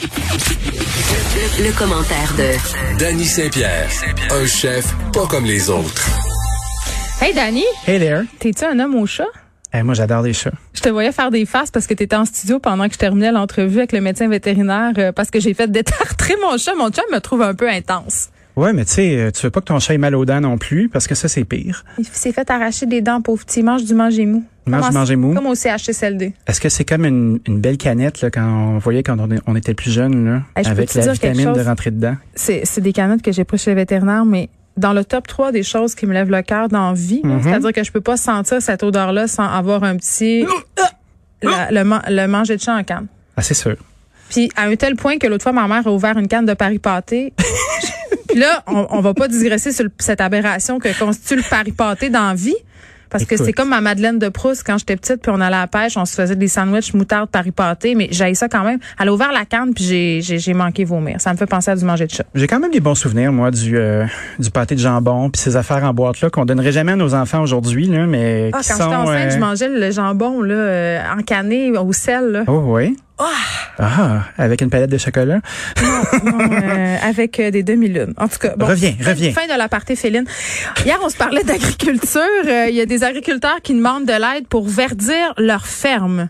Le, commentaire de Danny Saint-Pierre, un chef pas comme les autres. Hey Danny, Hey there. t'es-tu un homme au chat? Eh, moi, j'adore les chats. Je te voyais faire des faces parce que tu étais en studio pendant que je terminais l'entrevue avec le médecin vétérinaire euh, parce que j'ai fait détartrer mon chat. Mon chat me trouve un peu intense. Ouais, mais tu sais, euh, tu veux pas que ton chat ait mal aux dents non plus, parce que ça, c'est pire. Il s'est fait arracher des dents, pauvre petit. Il mange du manger mou. Mange manger mou. Comme au CHSLD. Est-ce que c'est comme une, une belle canette, là, quand on voyait quand on, on était plus jeune, là, Hey, je avec la vitamine de rentrer dedans? C'est des canettes que j'ai prises chez le vétérinaire, mais dans le top 3 des choses qui me lèvent le cœur dans vie, Mhm. c'est-à-dire que je peux pas sentir cette odeur-là sans avoir un petit... la- le, man- le manger de chat en canne. Ah, c'est sûr. Puis à un tel point que l'autre fois, ma mère a ouvert une canne de Paris pâté. Puis là, on, on va pas digresser sur le- cette aberration que constitue le Paris pâté dans vie. Parce que c'est comme ma Madeleine de Proust quand j'étais petite, puis on allait à la pêche, on se faisait des sandwichs moutarde Paris pâté, mais j'aille ça quand même. Elle a ouvert la canne, puis j'ai, j'ai, j'ai manqué vomir. Ça me fait penser à du manger de chat. J'ai quand même des bons souvenirs, moi, du, euh, du pâté de jambon, puis ces affaires en boîte-là qu'on donnerait jamais à nos enfants aujourd'hui, là, mais Ah, qui quand j'étais enceinte, euh, je mangeais le jambon là, euh, encané au sel. Là. Oh, oui. Ah, avec une palette de chocolat. Non, euh, avec euh, des demi-lunes. En tout cas, bon. Reviens, fin- reviens. Fin de la partie féline. Hier, on se parlait d'agriculture. Euh, Il y a des agriculteurs qui demandent de l'aide pour verdir leurs fermes.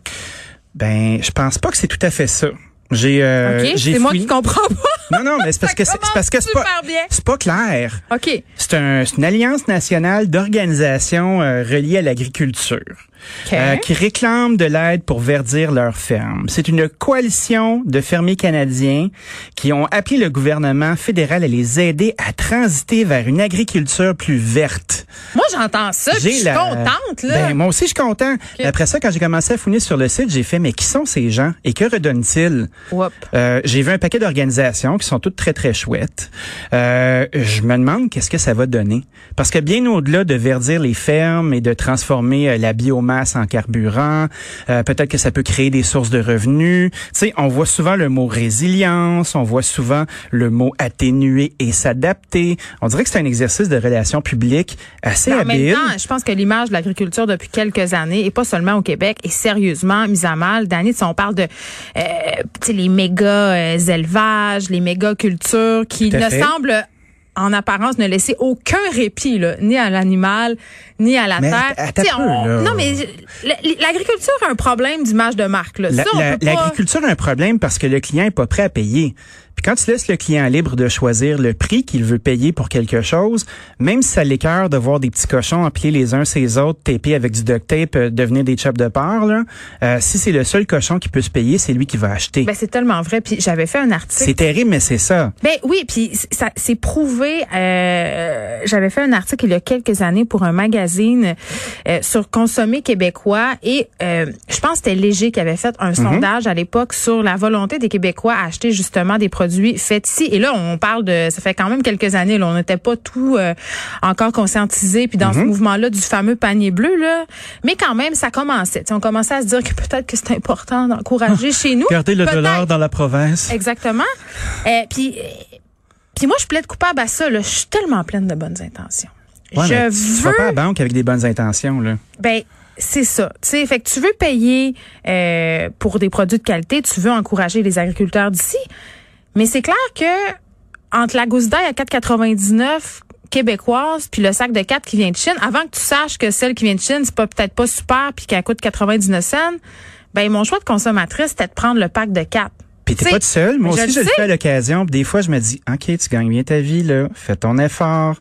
Ben, je pense pas que c'est tout à fait ça. J'ai, euh, OK? j'ai C'est moi qui comprends pas. Non, non, mais c'est parce que c'est parce que c'est pas, c'est pas clair. OK. C'est un- c'est une alliance nationale d'organisations reliées à l'agriculture Euh, qui réclament de l'aide pour verdir leurs fermes. C'est une coalition de fermiers canadiens qui ont appelé le gouvernement fédéral à les aider à transiter vers une agriculture plus verte. Moi, j'entends ça, puis je suis la- contente, là. Ben, moi aussi, je suis content. Après ça, quand j'ai commencé à fouiner sur le site, j'ai fait, mais qui sont ces gens et que redonnent-ils? Euh, j'ai vu un paquet d'organisations qui sont toutes très, très chouettes. Euh, je me demande qu'est-ce que ça va donner. Parce que bien au-delà de verdir les fermes et de transformer la biomasse en carburant, euh, peut-être que ça peut créer des sources de revenus. Tu sais, on voit souvent le mot résilience, on voit souvent le mot atténuer et s'adapter. On dirait que c'est un exercice de relations publiques assez même habile. temps, je pense que l'image de l'agriculture depuis quelques années, et pas seulement au Québec, est sérieusement mise à mal. Danny, si on parle de euh, les méga euh, élevages, les méga cultures qui ne fait. semblent en apparence ne laisser aucun répit là, ni à l'animal ni à la Mais terre. attends peu, on- là. non mais l'agriculture a un problème d'image de marque. La- la- pas- L'agriculture a un problème parce que le client est pas prêt à payer. Puis quand tu laisses le client libre de choisir le prix qu'il veut payer pour quelque chose, même si ça l'écœure de voir des petits cochons empilés les uns sur les autres, tapés avec du duct tape, euh, devenir des chops de porc, là, euh, si c'est le seul cochon qui peut se payer, c'est lui qui va acheter. Ben, c'est tellement vrai. Puis j'avais fait un article. c'est terrible, mais c'est ça. Ben oui, puis ça c'est prouvé. euh, J'avais fait un article il y a quelques années pour un magazine euh, sur consommer québécois et euh, je pense que c'était Léger qui avait fait un sondage à l'époque sur la volonté des Québécois à acheter justement des produits faits ici. Et là, on parle de, ça fait quand même quelques années, là, on n'était pas tout euh, encore conscientisé puis dans ce mouvement-là du fameux panier bleu là, mais quand même ça commençait. On commençait à se dire que peut-être que c'est important d'encourager chez nous. Gardez le dollar dans la province. Exactement. Euh, puis, puis moi, je plaide coupable à ça. Là. Je suis tellement pleine de bonnes intentions. Ouais, je mais tu vas veux. pas à la banque avec des bonnes intentions, là. Ben, c'est ça. Tu sais, fait que tu veux payer euh, pour des produits de qualité, tu veux encourager les agriculteurs d'ici, mais c'est clair que entre la gousse d'ail à 4,99 québécoise puis le sac de 4 qui vient de Chine, avant que tu saches que celle qui vient de Chine, c'est pas peut-être pas super puis qu'elle coûte 99 cents, ben mon choix de consommatrice c'était de prendre le pack de 4. Puis t'es pas tout seul. Moi je aussi, le je le fais à l'occasion. Des fois, je me dis, OK, tu gagnes bien ta vie, là. Fais ton effort.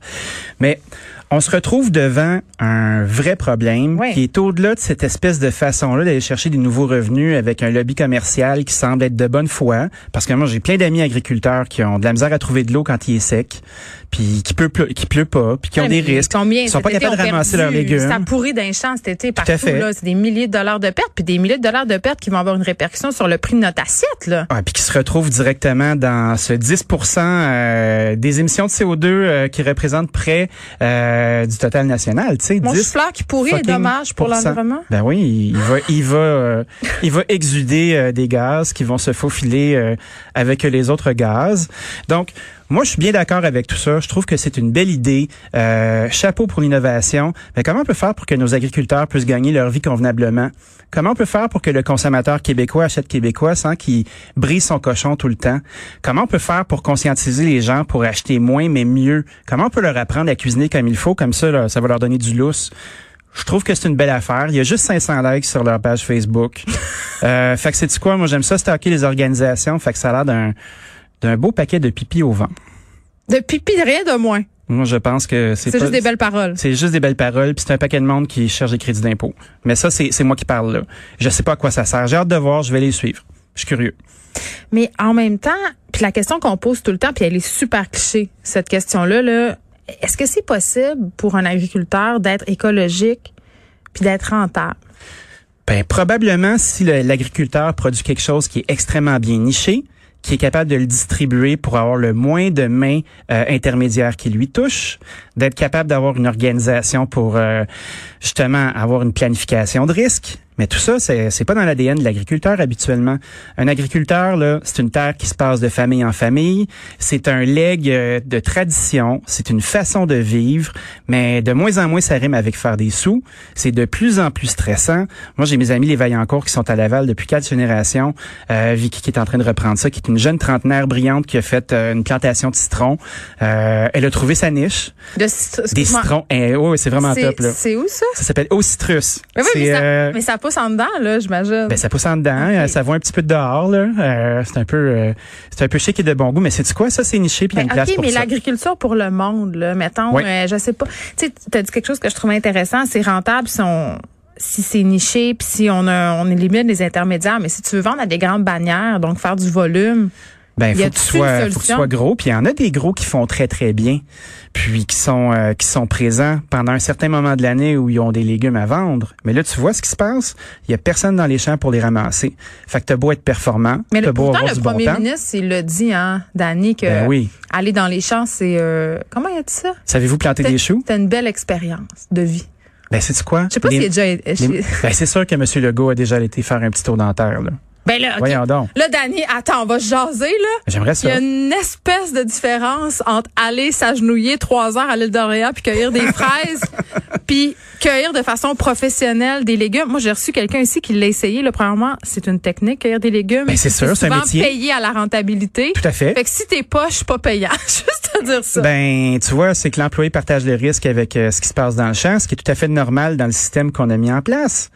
Mais on se retrouve devant un vrai problème Ouais. qui est au-delà de cette espèce de façon-là d'aller chercher des nouveaux revenus avec un lobby commercial qui semble être de bonne foi. Parce que moi, j'ai plein d'amis agriculteurs qui ont de la misère à trouver de l'eau quand il est sec, puis qui peut pleu- qui pleut pas, puis qui ont des risques. Combien Ils sont pas capables de ramasser leurs légumes. Ça pourrit d'un champ cet été partout. à fait. là. C'est des milliers de dollars de pertes, puis des milliers de dollars de pertes qui vont avoir une répercussion sur le prix de notre assiette. Là. Puis qui se retrouvent directement dans ce 10% euh, des émissions de CO2 euh, qui représentent près euh, euh, du total national. Tu sais, Mon 10 fleur qui pourrit est dommage pour l'environnement. Ben oui, il va, il va, euh, il va exuder euh, des gaz qui vont se faufiler avec les autres gaz. Donc, moi, je suis bien d'accord avec tout ça. Je trouve que c'est une belle idée. Euh, chapeau pour l'innovation. Mais comment on peut faire pour que nos agriculteurs puissent gagner leur vie convenablement? Comment on peut faire pour que le consommateur québécois achète québécois sans qu'il brise son cochon tout le temps? Comment on peut faire pour conscientiser les gens pour acheter moins mais mieux? Comment on peut leur apprendre à cuisiner comme il faut? Comme ça, là, ça va leur donner du lousse. Je trouve que c'est une belle affaire. Il y a juste 500 likes sur leur page Facebook. euh, fait que c'est quoi? Moi, j'aime ça stocker les organisations. Fait que ça a l'air d'un, d'un beau paquet de pipi au vent. De pipi, rien de moins. Moi, je pense que c'est juste des belles paroles. C'est juste des belles paroles, puis c'est un paquet de monde qui cherche des crédits d'impôt. Mais ça, c'est moi qui parle là. Je sais pas à quoi ça sert. J'ai hâte de voir, je vais les suivre. Je suis curieux. Mais en même temps, puis la question qu'on pose tout le temps, puis elle est super cliché, cette question-là, là, est-ce que c'est possible pour un agriculteur d'être écologique puis d'être rentable? Ben, probablement, si l'agriculteur produit quelque chose qui est extrêmement bien niché, qui est capable de le distribuer pour avoir le moins de mains euh, intermédiaires qui lui touchent, d'être capable d'avoir une organisation pour euh, justement avoir une planification de risque. Mais tout ça, c'est c'est pas dans l'ADN de l'agriculteur habituellement. Un agriculteur, là, c'est une terre qui se passe de famille en famille. C'est un legs euh, de tradition. C'est une façon de vivre. Mais de moins en moins, ça rime avec faire des sous. C'est de plus en plus stressant. Moi, j'ai mes amis les Vaillancourt qui sont à Laval depuis quatre générations. Euh, Vicky qui est en train de reprendre ça, qui est une jeune trentenaire brillante qui a fait euh, une plantation de citrons. Euh, elle a trouvé sa niche. De citr- Des citrons. Eh, oui, c'est vraiment c'est- top, là. C'est où ça? Ça s'appelle Au Citrus. Mais oui, mais ça, euh, mais ça pousse en dedans, là, j'imagine. ben, ça pousse en dedans, euh, ça voit un petit peu de dehors là. Euh, c'est un peu, euh, c'est un peu chic et de bon goût, mais c'est quoi ça? C'est niché puis il y a Ben, une place OK, pour mais l'agriculture pour le monde, là, mettons, Oui. euh, je sais pas. Tu sais, tu as dit quelque chose que je trouve intéressant, c'est rentable si on si c'est niché, puis si on a, on élimine les intermédiaires, mais si tu veux vendre à des grandes bannières, donc faire du volume, Ben, faut que tu sois, faut que tu sois gros. Puis il y en a des gros qui font très très bien, puis qui sont euh, qui sont présents pendant un certain moment de l'année où ils ont des légumes à vendre. Mais là, tu vois ce qui se passe. Il y a personne dans les champs pour les ramasser. Fait que t'as beau être performant, mais le, beau pourtant avoir le du bon premier temps. ministre, il l'a dit, hein, Danny, que Ben oui. aller dans les champs, c'est euh, comment il a dit ça? Savez-vous planter des choux? C'était une belle expérience de vie. Ben c'est quoi? Je sais pas s'il a déjà. les- Ben, c'est sûr que M. Legault a déjà été faire un petit tour dentaire là. Ben là. Voyons donc. Là, Danny, attends, on va se jaser là. J'aimerais Il y ça. a une espèce de différence entre aller s'agenouiller trois heures à l'île d'Orléans puis cueillir des fraises, puis cueillir de façon professionnelle des légumes. Moi, j'ai reçu quelqu'un ici qui l'a essayé. Là, premièrement, c'est une technique, cueillir des légumes. Ben, c'est sûr, c'est un métier. payé à la rentabilité. Tout à fait. Fait que si t'es poche, pas payant. Juste à dire ça. Ben, tu vois, c'est que l'employé partage le risque avec euh, ce qui se passe dans le champ, ce qui est tout à fait normal dans le système qu'on a mis en place.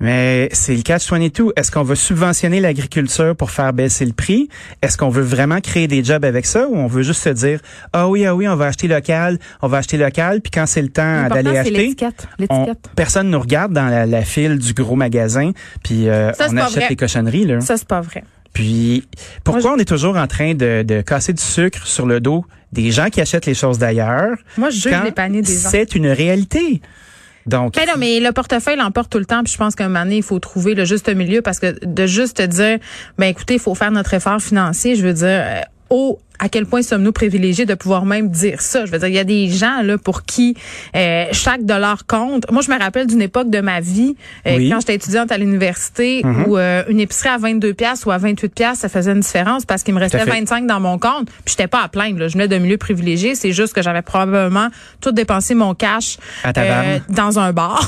Mais c'est le catch 22. Est-ce qu'on veut subventionner l'agriculture pour faire baisser le prix? Est-ce qu'on veut vraiment créer des jobs avec ça ou on veut juste se dire, ah oui, ah oui, on va acheter local, on va acheter local, puis quand c'est le temps d'aller acheter, on- personne nous regarde dans la, la file du gros magasin, puis euh, Ça, on achète les cochonneries. Là. Ça, c'est pas vrai. Puis pourquoi Moi, on est toujours en train de, de casser du sucre sur le dos des gens qui achètent les choses d'ailleurs Moi, je juge les paniers des gens. c'est une réalité? Donc, Ben non, mais le portefeuille l'emporte tout le temps. Puis je pense qu'à un moment donné, il faut trouver le juste milieu parce que de juste te dire, ben écoutez, il faut faire notre effort financier. Je veux dire, euh, oh, à quel point sommes-nous privilégiés de pouvoir même dire ça? Je veux dire, il y a des gens là pour qui euh, chaque dollar compte. Moi, je me rappelle d'une époque de ma vie euh, Oui. quand j'étais étudiante à l'université où euh, une épicerie à 22 pièces ou à 28 pièces, ça faisait une différence parce qu'il me restait à fait. 25 dans mon compte. Puis j'étais pas à plaindre. Là. Je venais d'un milieu privilégié. C'est juste que j'avais probablement tout dépensé mon cash euh, À taverne. dans un bar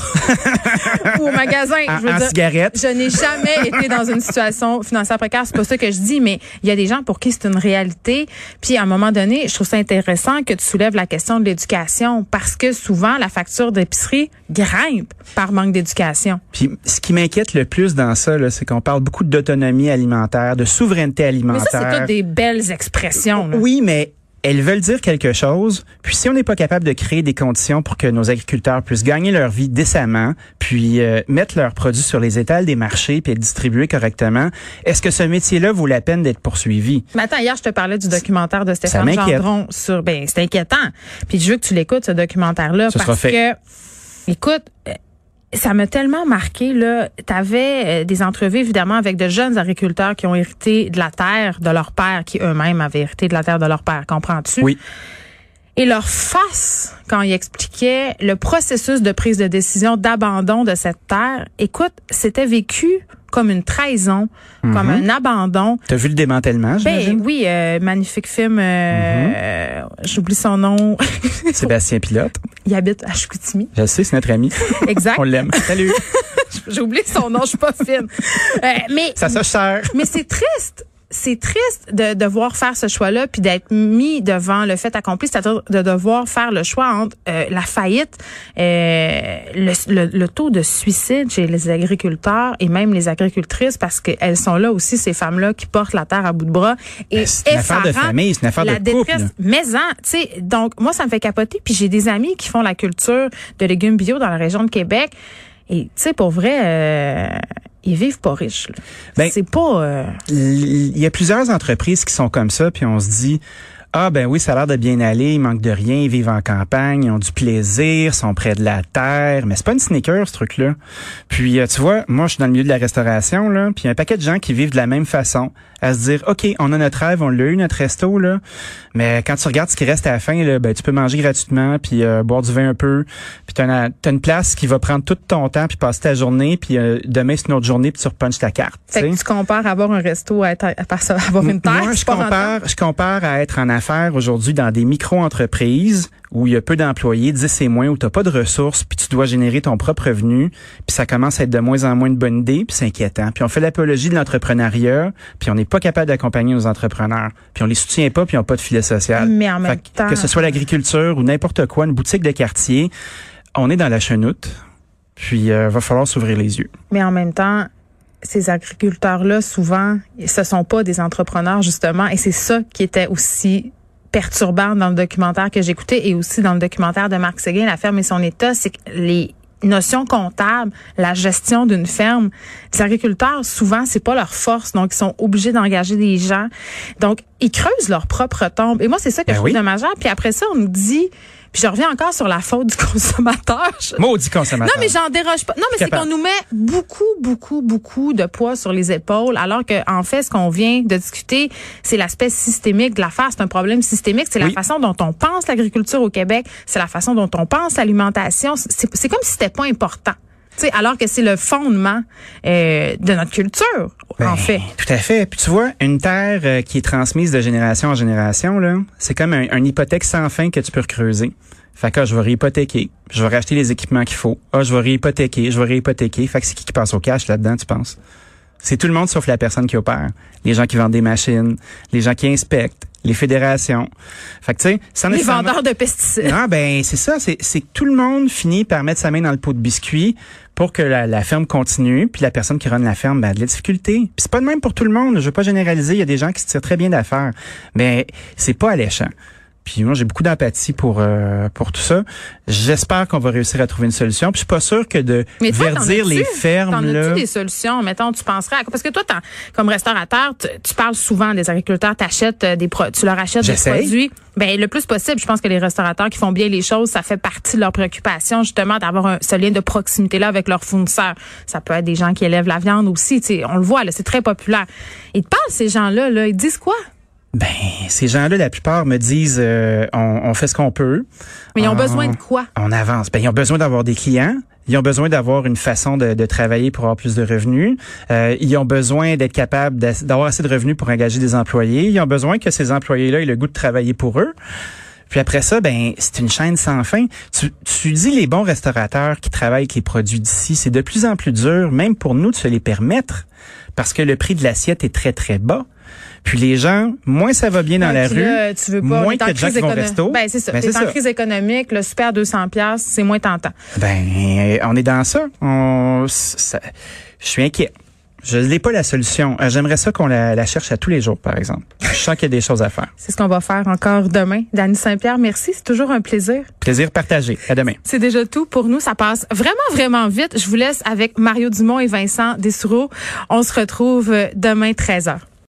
ou au magasin. je veux en dire, cigarette, je n'ai jamais été dans une situation financière précaire. C'est pas ça que je dis, mais il y a des gens pour qui c'est une réalité. Puis à un moment donné, je trouve ça intéressant que tu soulèves la question de l'éducation parce que souvent la facture d'épicerie grimpe par manque d'éducation. puis ce qui m'inquiète le plus dans ça, là, c'est qu'on parle beaucoup d'autonomie alimentaire, de souveraineté Mais alimentaire. ça, c'est toutes des belles expressions. là. Oui, mais elles veulent dire quelque chose. Puis si on n'est pas capable de créer des conditions pour que nos agriculteurs puissent gagner leur vie décemment, puis euh, mettre leurs produits sur les étals des marchés, puis être distribués correctement, est-ce que ce métier-là vaut la peine d'être poursuivi? Mais attends, hier, je te parlais du documentaire de Stéphane. Gendron sur, ben, c'est inquiétant. Puis je veux que tu l'écoutes, ce documentaire-là, Ce parce que, écoute, ça m'a tellement marqué, là. T'avais euh, des entrevues, évidemment, avec de jeunes agriculteurs qui ont hérité de la terre de leur père, qui eux-mêmes avaient hérité de la terre de leur père. Comprends-tu? Oui. Et leur face, quand ils expliquaient le processus de prise de décision d'abandon de cette terre, écoute, c'était vécu comme une trahison, comme un abandon. T'as vu le démantèlement, Ben j'imagine? oui, euh, magnifique film. euh, euh, J'oublie son nom. Sébastien Pilote. Il habite à Chicoutimi. Je sais, c'est notre ami. Exact. On l'aime. Salut. J'ai oublié son nom, je suis pas fine. Euh, mais Ça se cher. mais c'est triste. C'est triste de devoir faire ce choix-là puis d'être mis devant le fait accompli, c'est-à-dire de devoir faire le choix entre euh, la faillite, euh, le, le- le taux de suicide chez les agriculteurs et même les agricultrices parce qu'elles sont là aussi ces femmes-là qui portent la terre à bout de bras et Ben, c'est une affaire de famille, c'est une affaire la de couple, détresse mais en, tu sais, donc moi ça me fait capoter. Puis j'ai des amis qui font la culture de légumes bio dans la région de Québec. Et tu sais, pour vrai, euh, ils vivent pas riches. Ben, c'est pas. euh, Il y a plusieurs entreprises qui sont comme ça, puis on se dit ah ben oui, ça a l'air de bien aller, ils manquent de rien, ils vivent en campagne, ils ont du plaisir, sont près de la terre, mais c'est pas une sneaker ce truc-là. Puis euh, tu vois, moi je suis dans le milieu de la restauration là, puis il y a un paquet de gens qui vivent de la même façon, à se dire OK, on a notre rêve, on l'a eu notre resto là, mais quand tu regardes ce qui reste à la fin là, ben tu peux manger gratuitement puis euh, boire du vin un peu, puis t'as une, t'as une place qui va prendre tout ton temps puis passer ta journée, puis euh, demain c'est une autre journée puis tu repunches ta carte. fait que tu compares avoir un resto à, être, à avoir une terre. Moi, je compare, je compare à être en affaires aujourd'hui dans des micro-entreprises où il y a peu d'employés, 10 et moins, où tu n'as pas de ressources, puis tu dois générer ton propre revenu, puis ça commence à être de moins en moins une bonne idée, puis c'est inquiétant. Puis on fait l'apologie de l'entrepreneuriat, puis on n'est pas capable d'accompagner nos entrepreneurs, puis on les soutient pas, puis ils n'ont pas de filet social. Mais en même que, temps- que ce soit l'agriculture ou n'importe quoi, une boutique de quartier, on est dans la chenoute, puis euh, va falloir s'ouvrir les yeux. Mais en même temps, ces agriculteurs-là, souvent, ce sont pas des entrepreneurs, justement. Et c'est ça qui était aussi perturbant dans le documentaire que j'écoutais et aussi dans le documentaire de Marc Séguin, La ferme et son état, c'est que les notions comptables, la gestion d'une ferme, les agriculteurs, souvent, c'est pas leur force. Donc, ils sont obligés d'engager des gens. Donc, ils creusent leur propre tombe. Et moi, c'est ça que Ben je trouve oui. dommageable. Puis après ça, on nous dit, puis je reviens encore sur la faute du consommateur. Maudit consommateur. non, mais j'en déroge pas. Non, mais c'est qu'on nous met beaucoup, beaucoup, beaucoup de poids sur les épaules, alors que en fait, ce qu'on vient de discuter, c'est l'aspect systémique de l'affaire. C'est un problème systémique. C'est la façon dont on pense l'agriculture au Québec. C'est la façon dont on pense l'alimentation. C'est c'est comme si c'était pas important. Tu sais, alors que c'est le fondement euh, de notre culture, Ben, en fait. Tout à fait. Puis tu vois, une terre euh, qui est transmise de génération en génération, là, c'est comme un, un hypothèque sans fin que tu peux creuser. Fait que ah, je vais réhypothéquer, je vais racheter les équipements qu'il faut. Ah, je vais réhypothéquer, je vais réhypothéquer. Fait que c'est qui qui passe au cash là-dedans, tu penses? C'est tout le monde sauf la personne qui opère. Les gens qui vendent des machines, les gens qui inspectent, les fédérations. Fait que tu sais, Les nécessairement- vendeurs de pesticides. non, ben c'est ça, c'est c'est que tout le monde finit par mettre sa main dans le pot de biscuits pour que la, la ferme continue, puis la personne qui run la ferme ben, a de la difficulté. Puis c'est pas de même pour tout le monde, je veux pas généraliser, il y a des gens qui se tirent très bien d'affaires, mais c'est pas alléchant. Puis moi, j'ai beaucoup d'empathie pour euh, pour tout ça. J'espère qu'on va réussir à trouver une solution. Puis je suis pas sûr que de Mais toi, verdir les T'en fermes as-tu là? des solutions? Mettons, tu penserais à quoi? Parce que toi, comme restaurateur, tu, tu parles souvent des agriculteurs, t'achètes euh, des pro- tu leur achètes des produits. Ben, le plus possible, je pense que les restaurateurs qui font bien les choses, ça fait partie de leur préoccupation, justement, d'avoir un, ce lien de proximité-là avec leurs fournisseurs. Ça peut être des gens qui élèvent la viande aussi, tu sais, on le voit, là, c'est très populaire. Ils te parlent, ces gens-là, là, ils disent quoi? Ben ces gens-là, la plupart me disent euh, on, on fait ce qu'on peut. Mais ils ont On- besoin de quoi? On avance. Ben, ils ont besoin d'avoir des clients. Ils ont besoin d'avoir une façon de, de travailler pour avoir plus de revenus. Euh, ils ont besoin d'être capables d'avoir assez de revenus pour engager des employés. Ils ont besoin que ces employés-là aient le goût de travailler pour eux. Puis après ça, ben c'est une chaîne sans fin. Tu, tu dis les bons restaurateurs qui travaillent avec les produits d'ici, c'est de plus en plus dur, même pour nous, de se les permettre, parce que le prix de l'assiette est très très bas. Puis les gens, moins ça va bien dans la rue, là, tu veux pas, moins de gens qui vont resto. Ben, c'est ça. Ben, T'es c'est en crise économique, le super 200 pièces, c'est moins tentant. Ben, euh, on est dans ça. On, ça- je suis inquiet. Je n'ai pas la solution. Euh, J'aimerais ça qu'on la, la cherche à tous les jours, par exemple. Je sens qu'il y a des choses à faire. C'est ce qu'on va faire encore demain. Dany Saint-Pierre, merci. C'est toujours un plaisir. Plaisir partagé. À demain. C'est déjà tout pour nous. Ça passe vraiment, vraiment vite. Je vous laisse avec Mario Dumont et Vincent Dessoureau. On se retrouve demain 13h.